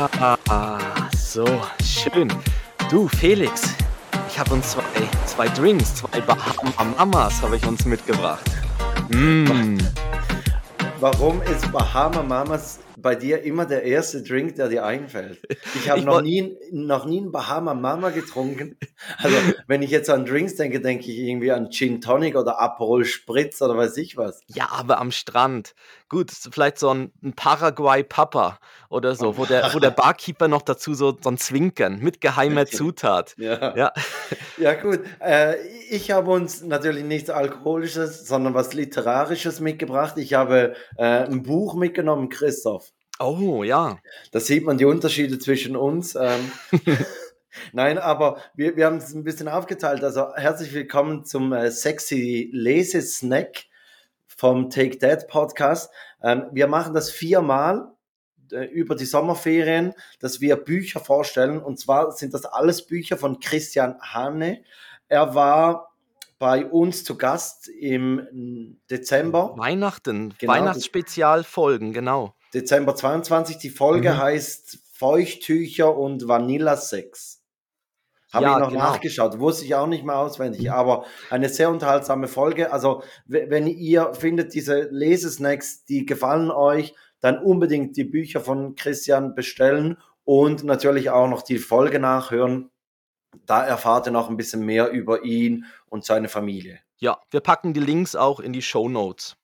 Ah, so, schön. Du, Felix, ich habe uns zwei, zwei Drinks, zwei Bahama Mamas habe ich uns mitgebracht. Mm. Warum ist Bahama Mamas bei dir immer der erste Drink, der dir einfällt? Ich habe noch nie, noch nie einen Bahama Mama getrunken. Also, wenn ich jetzt an Drinks denke, denke ich irgendwie an Gin Tonic oder Aperol Spritz oder weiß ich was. Ja, aber am Strand. Gut, vielleicht so ein, ein Paraguay Papa oder so, wo der, wo der Barkeeper noch dazu so, so ein Zwinkern mit geheimer Zutat. Ja, Ja, ja gut. Äh, ich habe uns natürlich nichts Alkoholisches, sondern was Literarisches mitgebracht. Ich habe äh, ein Buch mitgenommen, Christoph. oh ja. Da sieht man die Unterschiede zwischen uns. Ähm, Nein, aber wir, wir haben es ein bisschen aufgeteilt. Also herzlich willkommen zum äh, sexy Lesesnack vom Take That Podcast. Ähm, wir machen das viermal äh, über die Sommerferien, dass wir Bücher vorstellen. Und zwar sind das alles Bücher von Christian Hane. Er war bei uns zu Gast im Dezember. Weihnachten, Genau, Weihnachtsspezialfolgen, genau. Dezember 22. Die Folge Mhm. heißt Feuchttücher und Vanillasex. Habe Ja, ich noch genau. nachgeschaut, wusste ich auch nicht mehr auswendig, aber eine sehr unterhaltsame Folge. Also, wenn ihr findet, diese Lesesnacks, die gefallen euch, dann unbedingt die Bücher von Christian bestellen und natürlich auch noch die Folge nachhören. Da erfahrt ihr noch ein bisschen mehr über ihn und seine Familie. Ja, wir packen die Links auch in die Show Notes.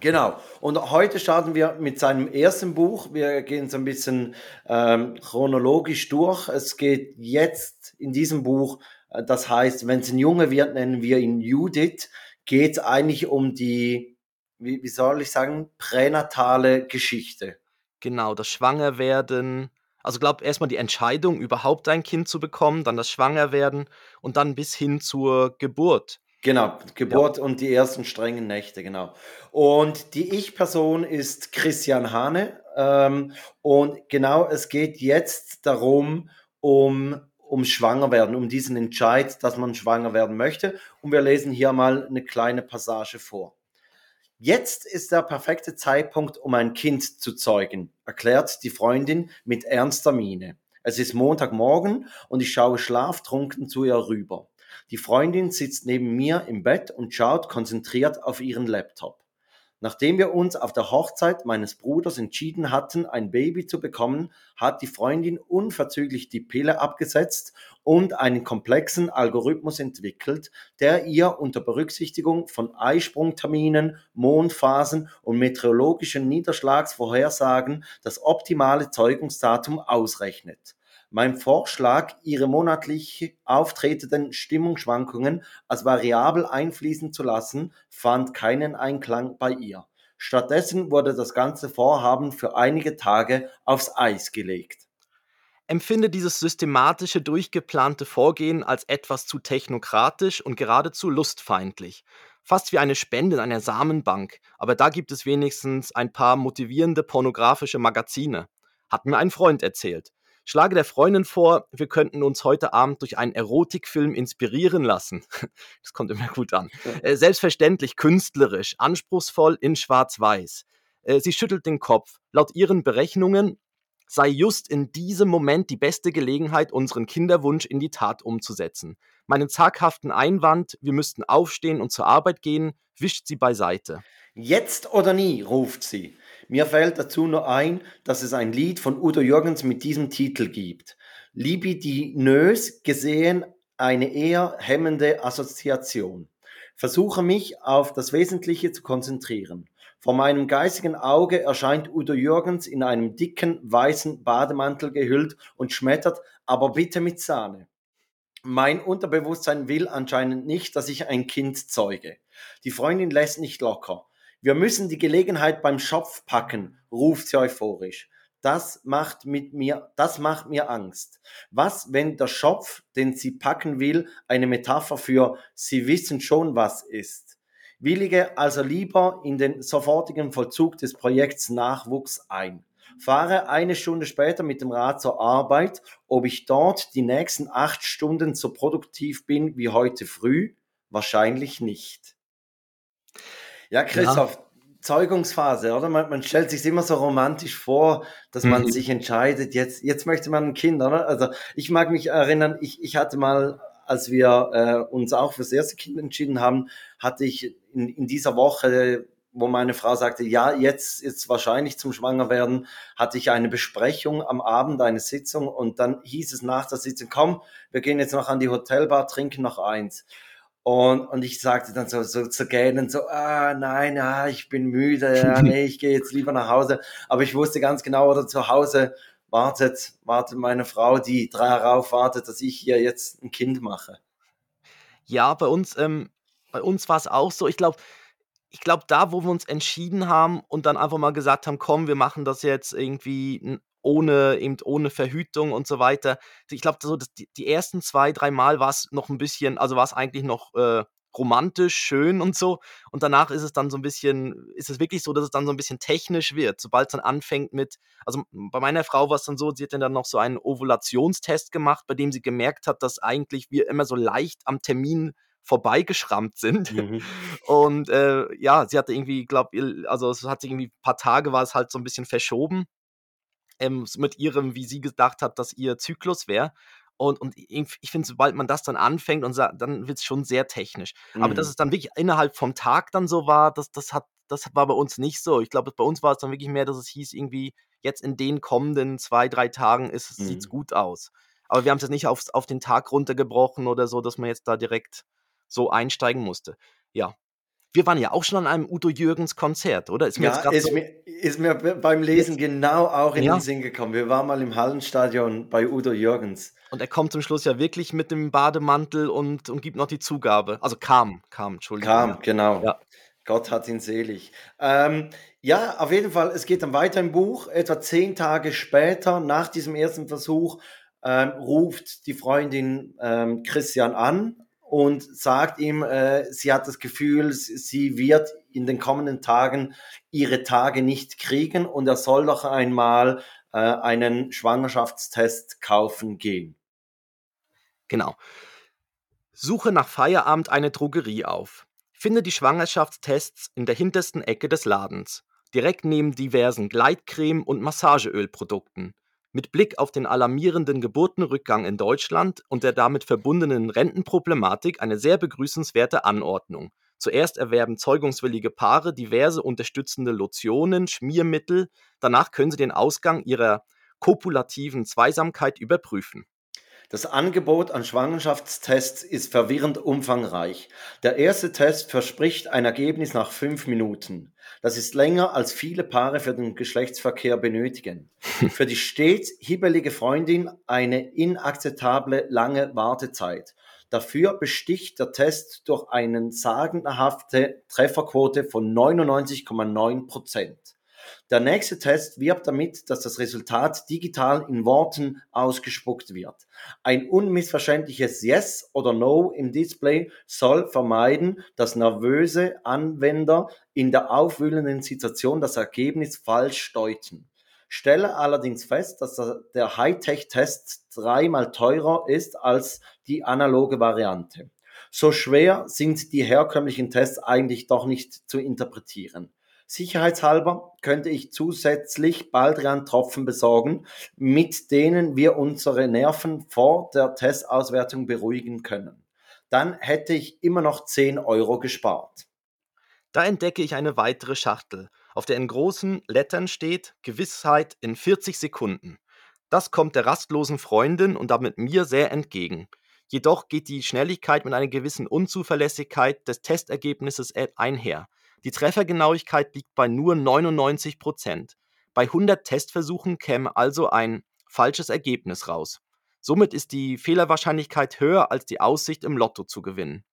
Genau. Und heute starten wir mit seinem ersten Buch. Wir gehen so ein bisschen ähm, chronologisch durch. Es geht jetzt in diesem Buch, äh, das heißt, wenn es ein Junge wird, nennen wir ihn Judith, geht es eigentlich um die, wie, wie soll ich sagen, pränatale Geschichte. Genau, das Schwangerwerden. Also glaube erstmal die Entscheidung, überhaupt ein Kind zu bekommen, dann das Schwangerwerden und dann bis hin zur Geburt. Genau, Geburt und die ersten strengen Nächte, genau. Und die Ich-Person ist Christian Hane. Ähm, und genau, es geht jetzt darum, um, um Schwangerwerden, um diesen Entscheid, dass man schwanger werden möchte. Und wir lesen hier mal eine kleine Passage vor. Jetzt ist der perfekte Zeitpunkt, um ein Kind zu zeugen, erklärt die Freundin mit ernster Miene. Es ist Montagmorgen und ich schaue schlaftrunken zu ihr rüber. Die Freundin sitzt neben mir im Bett und schaut konzentriert auf ihren Laptop. Nachdem wir uns auf der Hochzeit meines Bruders entschieden hatten, ein Baby zu bekommen, hat die Freundin unverzüglich die Pille abgesetzt und einen komplexen Algorithmus entwickelt, der ihr unter Berücksichtigung von Eisprungterminen, Mondphasen und meteorologischen Niederschlagsvorhersagen das optimale Zeugungsdatum ausrechnet. Mein Vorschlag, ihre monatlich auftretenden Stimmungsschwankungen als variabel einfließen zu lassen, fand keinen Einklang bei ihr. Stattdessen wurde das ganze Vorhaben für einige Tage aufs Eis gelegt. Empfinde dieses systematische, durchgeplante Vorgehen als etwas zu technokratisch und geradezu lustfeindlich. Fast wie eine Spende in einer Samenbank, aber da gibt es wenigstens ein paar motivierende pornografische Magazine. Hat mir ein Freund erzählt. Schlage der Freundin vor, wir könnten uns heute Abend durch einen Erotikfilm inspirieren lassen. Das kommt immer gut an. Äh, Selbstverständlich künstlerisch, anspruchsvoll in Schwarz-Weiß. Äh, Sie schüttelt den Kopf. Laut ihren Berechnungen sei just in diesem Moment die beste Gelegenheit, unseren Kinderwunsch in die Tat umzusetzen. Meinen zaghaften Einwand, wir müssten aufstehen und zur Arbeit gehen, wischt sie beiseite. Jetzt oder nie, ruft sie. Mir fällt dazu nur ein, dass es ein Lied von Udo Jürgens mit diesem Titel gibt. Libidinös gesehen eine eher hemmende Assoziation. Versuche mich auf das Wesentliche zu konzentrieren. Vor meinem geistigen Auge erscheint Udo Jürgens in einem dicken weißen Bademantel gehüllt und schmettert, aber bitte mit Sahne. Mein Unterbewusstsein will anscheinend nicht, dass ich ein Kind zeuge. Die Freundin lässt nicht locker. Wir müssen die Gelegenheit beim Schopf packen, ruft sie euphorisch. Das macht mit mir, das macht mir Angst. Was, wenn der Schopf, den sie packen will, eine Metapher für sie wissen schon was ist? Willige also lieber in den sofortigen Vollzug des Projekts Nachwuchs ein. Fahre eine Stunde später mit dem Rad zur Arbeit. Ob ich dort die nächsten acht Stunden so produktiv bin wie heute früh? Wahrscheinlich nicht. Ja, Christoph, Zeugungsphase, oder? Man, man stellt sich immer so romantisch vor, dass man mhm. sich entscheidet, jetzt, jetzt möchte man ein Kind, oder? Also ich mag mich erinnern, ich, ich hatte mal, als wir äh, uns auch fürs erste Kind entschieden haben, hatte ich in, in dieser Woche wo meine Frau sagte, ja, jetzt ist wahrscheinlich zum Schwangerwerden, hatte ich eine Besprechung am Abend, eine Sitzung und dann hieß es nach der Sitzung, komm, wir gehen jetzt noch an die Hotelbar, trinken noch eins. Und, und ich sagte dann so, so zu gähnen, so, ah, nein, ah, ich bin müde, ja, nee, ich gehe jetzt lieber nach Hause. Aber ich wusste ganz genau, oder zu Hause wartet, wartet meine Frau, die darauf wartet, dass ich hier jetzt ein Kind mache. Ja, bei uns, ähm, bei uns war es auch so. Ich glaube, ich glaube, da, wo wir uns entschieden haben und dann einfach mal gesagt haben, komm, wir machen das jetzt irgendwie ohne, eben ohne Verhütung und so weiter. Ich glaube, so die, die ersten zwei, drei Mal war es noch ein bisschen, also war es eigentlich noch äh, romantisch, schön und so. Und danach ist es dann so ein bisschen, ist es wirklich so, dass es dann so ein bisschen technisch wird, sobald es dann anfängt mit, also bei meiner Frau war es dann so, sie hat dann noch so einen Ovulationstest gemacht, bei dem sie gemerkt hat, dass eigentlich wir immer so leicht am Termin vorbeigeschrammt sind. Mhm. Und äh, ja, sie hatte irgendwie, glaube also es hat sich irgendwie ein paar Tage war es halt so ein bisschen verschoben ähm, mit ihrem, wie sie gedacht hat, dass ihr Zyklus wäre. Und, und ich finde, sobald man das dann anfängt und sagt, dann wird es schon sehr technisch. Mhm. Aber dass mhm. es dann wirklich innerhalb vom Tag dann so war, das, das, hat, das war bei uns nicht so. Ich glaube, bei uns war es dann wirklich mehr, dass es hieß, irgendwie, jetzt in den kommenden zwei, drei Tagen mhm. sieht es gut aus. Aber wir haben es jetzt nicht auf, auf den Tag runtergebrochen oder so, dass man jetzt da direkt so einsteigen musste. Ja. Wir waren ja auch schon an einem Udo Jürgens Konzert, oder? Ist mir, ja, ist, so mir, ist mir beim Lesen genau auch in ja. den Sinn gekommen. Wir waren mal im Hallenstadion bei Udo Jürgens. Und er kommt zum Schluss ja wirklich mit dem Bademantel und, und gibt noch die Zugabe. Also kam, kam, Entschuldigung. Kam, genau. Ja. Gott hat ihn selig. Ähm, ja, auf jeden Fall, es geht dann weiter im Buch. Etwa zehn Tage später, nach diesem ersten Versuch, ähm, ruft die Freundin ähm, Christian an und sagt ihm, äh, sie hat das Gefühl, sie wird in den kommenden Tagen ihre Tage nicht kriegen und er soll doch einmal äh, einen Schwangerschaftstest kaufen gehen. Genau. Suche nach Feierabend eine Drogerie auf. Finde die Schwangerschaftstests in der hintersten Ecke des Ladens, direkt neben diversen Gleitcreme- und Massageölprodukten. Mit Blick auf den alarmierenden Geburtenrückgang in Deutschland und der damit verbundenen Rentenproblematik eine sehr begrüßenswerte Anordnung. Zuerst erwerben zeugungswillige Paare diverse unterstützende Lotionen, Schmiermittel, danach können sie den Ausgang ihrer kopulativen Zweisamkeit überprüfen. Das Angebot an Schwangerschaftstests ist verwirrend umfangreich. Der erste Test verspricht ein Ergebnis nach fünf Minuten. Das ist länger, als viele Paare für den Geschlechtsverkehr benötigen. Für die stets hibbelige Freundin eine inakzeptable lange Wartezeit. Dafür besticht der Test durch eine sagenhafte Trefferquote von 99,9 Prozent. Der nächste Test wirbt damit, dass das Resultat digital in Worten ausgespuckt wird. Ein unmissverständliches Yes oder No im Display soll vermeiden, dass nervöse Anwender in der aufwühlenden Situation das Ergebnis falsch deuten. Stelle allerdings fest, dass der Hightech-Test dreimal teurer ist als die analoge Variante. So schwer sind die herkömmlichen Tests eigentlich doch nicht zu interpretieren. Sicherheitshalber könnte ich zusätzlich Baldrian-Tropfen besorgen, mit denen wir unsere Nerven vor der Testauswertung beruhigen können. Dann hätte ich immer noch 10 Euro gespart. Da entdecke ich eine weitere Schachtel, auf der in großen Lettern steht Gewissheit in 40 Sekunden. Das kommt der rastlosen Freundin und damit mir sehr entgegen. Jedoch geht die Schnelligkeit mit einer gewissen Unzuverlässigkeit des Testergebnisses einher. Die Treffergenauigkeit liegt bei nur 99 Prozent. Bei 100 Testversuchen käme also ein falsches Ergebnis raus. Somit ist die Fehlerwahrscheinlichkeit höher als die Aussicht im Lotto zu gewinnen.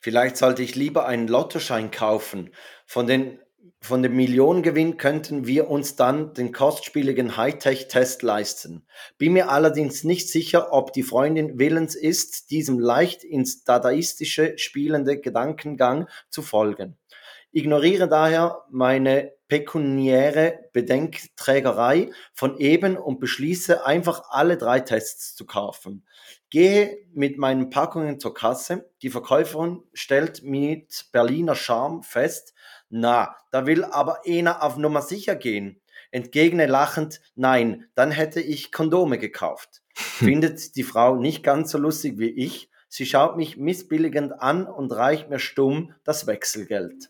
Vielleicht sollte ich lieber einen Lottoschein kaufen. Von, den, von dem Millionengewinn könnten wir uns dann den kostspieligen Hightech-Test leisten. Bin mir allerdings nicht sicher, ob die Freundin willens ist, diesem leicht ins Dadaistische spielende Gedankengang zu folgen. Ignoriere daher meine pekuniäre Bedenkträgerei von eben und beschließe einfach alle drei Tests zu kaufen. Gehe mit meinen Packungen zur Kasse. Die Verkäuferin stellt mit Berliner Charme fest, na, da will aber einer auf Nummer sicher gehen. Entgegne lachend, nein, dann hätte ich Kondome gekauft. Findet die Frau nicht ganz so lustig wie ich. Sie schaut mich missbilligend an und reicht mir stumm das Wechselgeld.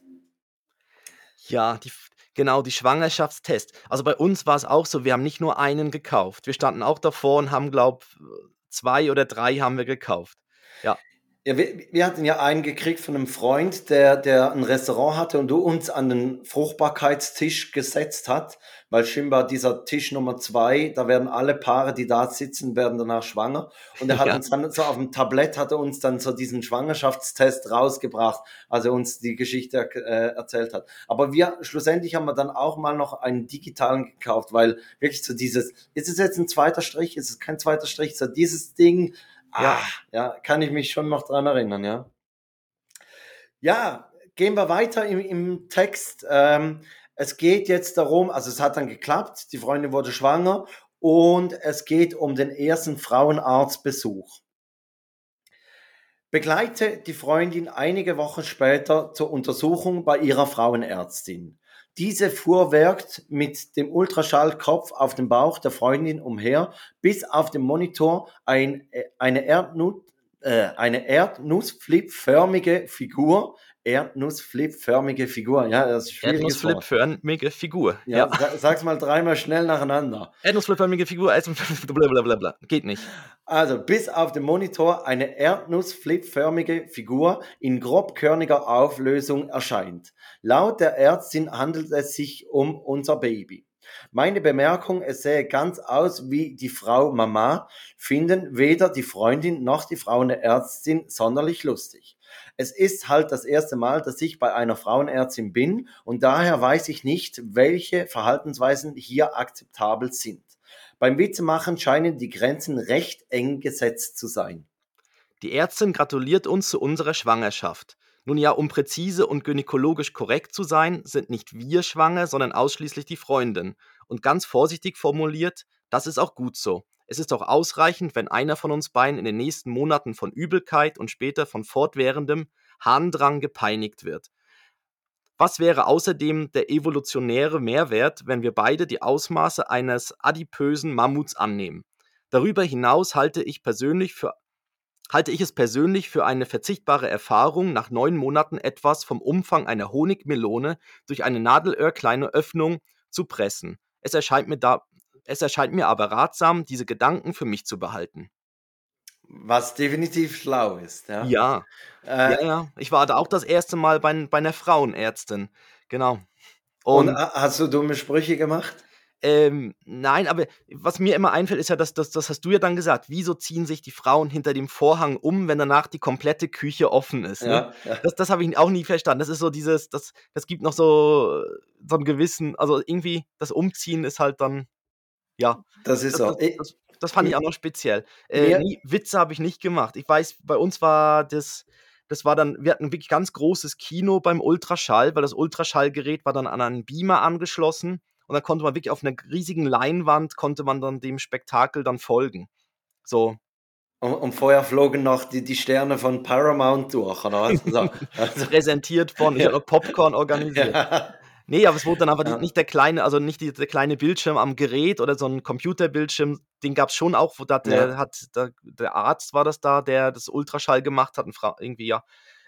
Ja, die, genau, die Schwangerschaftstest. Also bei uns war es auch so, wir haben nicht nur einen gekauft. Wir standen auch davor und haben, glaube zwei oder drei haben wir gekauft. Ja. Ja, wir, wir, hatten ja einen gekriegt von einem Freund, der, der ein Restaurant hatte und du uns an den Fruchtbarkeitstisch gesetzt hat, weil scheinbar dieser Tisch Nummer zwei, da werden alle Paare, die da sitzen, werden danach schwanger. Und er hat ja. uns dann so auf dem Tablett hat er uns dann so diesen Schwangerschaftstest rausgebracht, als er uns die Geschichte äh, erzählt hat. Aber wir schlussendlich haben wir dann auch mal noch einen digitalen gekauft, weil wirklich so dieses, ist es jetzt ein zweiter Strich, ist es kein zweiter Strich, so dieses Ding, ja. Ah, ja, kann ich mich schon noch dran erinnern, ja. Ja, gehen wir weiter im, im Text. Ähm, es geht jetzt darum, also es hat dann geklappt, die Freundin wurde schwanger und es geht um den ersten Frauenarztbesuch. Begleite die Freundin einige Wochen später zur Untersuchung bei ihrer Frauenärztin. Diese fuhrwerkt mit dem Ultraschallkopf auf dem Bauch der Freundin umher, bis auf dem Monitor ein, äh, eine, Erdnut, äh, eine Erdnussflipförmige Figur Erdnussflipförmige Figur. Ja, das ist Erdnussflipförmige Figur. Ja, ja. sag's mal dreimal schnell nacheinander. Erdnussflipförmige Figur, blablabla. Geht nicht. Also, bis auf dem Monitor eine Erdnussflipförmige Figur in grobkörniger Auflösung erscheint. Laut der Ärztin handelt es sich um unser Baby. Meine Bemerkung, es sähe ganz aus wie die Frau Mama, finden weder die Freundin noch die Frauenärztin sonderlich lustig. Es ist halt das erste Mal, dass ich bei einer Frauenärztin bin und daher weiß ich nicht, welche Verhaltensweisen hier akzeptabel sind. Beim Witzemachen scheinen die Grenzen recht eng gesetzt zu sein. Die Ärztin gratuliert uns zu unserer Schwangerschaft. Nun ja, um präzise und gynäkologisch korrekt zu sein, sind nicht wir schwanger, sondern ausschließlich die Freundin. Und ganz vorsichtig formuliert, das ist auch gut so. Es ist auch ausreichend, wenn einer von uns beiden in den nächsten Monaten von Übelkeit und später von fortwährendem Harndrang gepeinigt wird. Was wäre außerdem der evolutionäre Mehrwert, wenn wir beide die Ausmaße eines adipösen Mammuts annehmen? Darüber hinaus halte ich persönlich für halte ich es persönlich für eine verzichtbare Erfahrung, nach neun Monaten etwas vom Umfang einer Honigmelone durch eine nadelöhrkleine Öffnung zu pressen. Es erscheint mir da es erscheint mir aber ratsam, diese Gedanken für mich zu behalten. Was definitiv schlau ist, ja. Ja, äh, ja, ja. Ich war da auch das erste Mal bei, bei einer Frauenärztin. Genau. Und, und hast du dumme Sprüche gemacht? Ähm, nein, aber was mir immer einfällt, ist ja, dass das, das hast du ja dann gesagt. Wieso ziehen sich die Frauen hinter dem Vorhang um, wenn danach die komplette Küche offen ist? Ne? Ja, ja. Das, das habe ich auch nie verstanden. Das ist so dieses, das, das gibt noch so, so einen gewissen, also irgendwie das Umziehen ist halt dann ja. Das ist so. Das, das, das fand ich auch noch speziell. Äh, nie, Witze habe ich nicht gemacht. Ich weiß, bei uns war das, das war dann, wir hatten ein wirklich ganz großes Kino beim Ultraschall, weil das Ultraschallgerät war dann an einen Beamer angeschlossen und dann konnte man wirklich auf einer riesigen Leinwand, konnte man dann dem Spektakel dann folgen. So. Und, und vorher flogen noch die, die Sterne von Paramount durch, oder was? So. Also. Präsentiert von, ich habe Popcorn organisiert. Ja. Nee, aber es wurde dann einfach ja. nicht der kleine, also nicht die, der kleine Bildschirm am Gerät oder so ein Computerbildschirm, den gab es schon auch, wo da der ja. hat, der, der, Arzt war das da, der das Ultraschall gemacht hat, irgendwie, ja.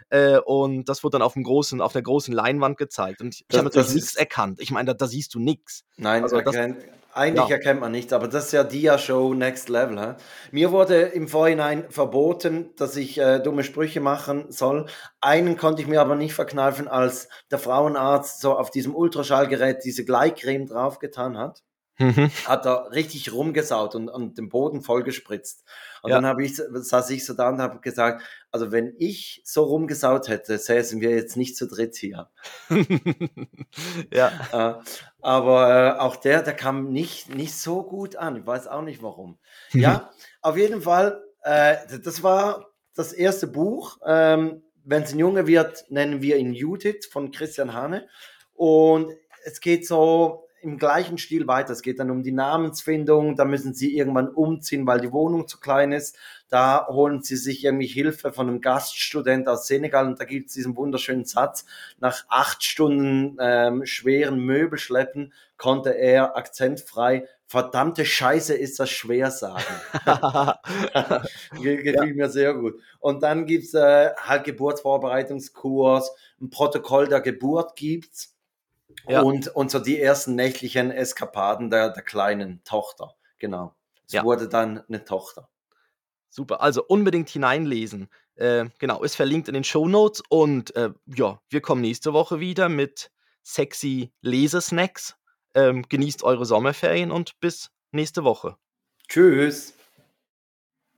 Äh, und das wurde dann auf dem großen, auf der großen Leinwand gezeigt. Und ich, ich habe natürlich nichts erkannt. Ich meine, da, da, siehst du nichts. Nein, also erkennt, das, eigentlich ja. erkennt man nichts, aber das ist ja Dia-Show Next Level. He? Mir wurde im Vorhinein verboten, dass ich äh, dumme Sprüche machen soll. Einen konnte ich mir aber nicht verkneifen, als der Frauenarzt so auf diesem Ultraschallgerät diese Gleitcreme draufgetan hat. Mhm. Hat er richtig rumgesaut und, und den Boden vollgespritzt. Und ja. dann habe ich, saß ich so da und habe gesagt, also wenn ich so rumgesaut hätte, säßen wir jetzt nicht zu dritt hier. ja. Äh, aber äh, auch der, der kam nicht, nicht so gut an. Ich weiß auch nicht warum. Ja, auf jeden Fall, äh, das war das erste Buch. Ähm, wenn es ein Junge wird, nennen wir ihn Judith von Christian Hane. Und es geht so im gleichen Stil weiter. Es geht dann um die Namensfindung. Da müssen sie irgendwann umziehen, weil die Wohnung zu klein ist. Da holen sie sich irgendwie Hilfe von einem Gaststudent aus Senegal. Und da gibt es diesen wunderschönen Satz. Nach acht Stunden ähm, schweren Möbelschleppen konnte er akzentfrei verdammte Scheiße ist das schwer sagen. Gefiel ja. mir sehr gut. Und dann gibt's äh, halt Geburtsvorbereitungskurs, ein Protokoll der Geburt gibt's ja. Und, und so die ersten nächtlichen Eskapaden der, der kleinen Tochter. Genau. Es ja. wurde dann eine Tochter. Super, also unbedingt hineinlesen. Äh, genau, ist verlinkt in den Show Notes und äh, ja, wir kommen nächste Woche wieder mit sexy Lesesnacks. Ähm, genießt eure Sommerferien und bis nächste Woche. Tschüss.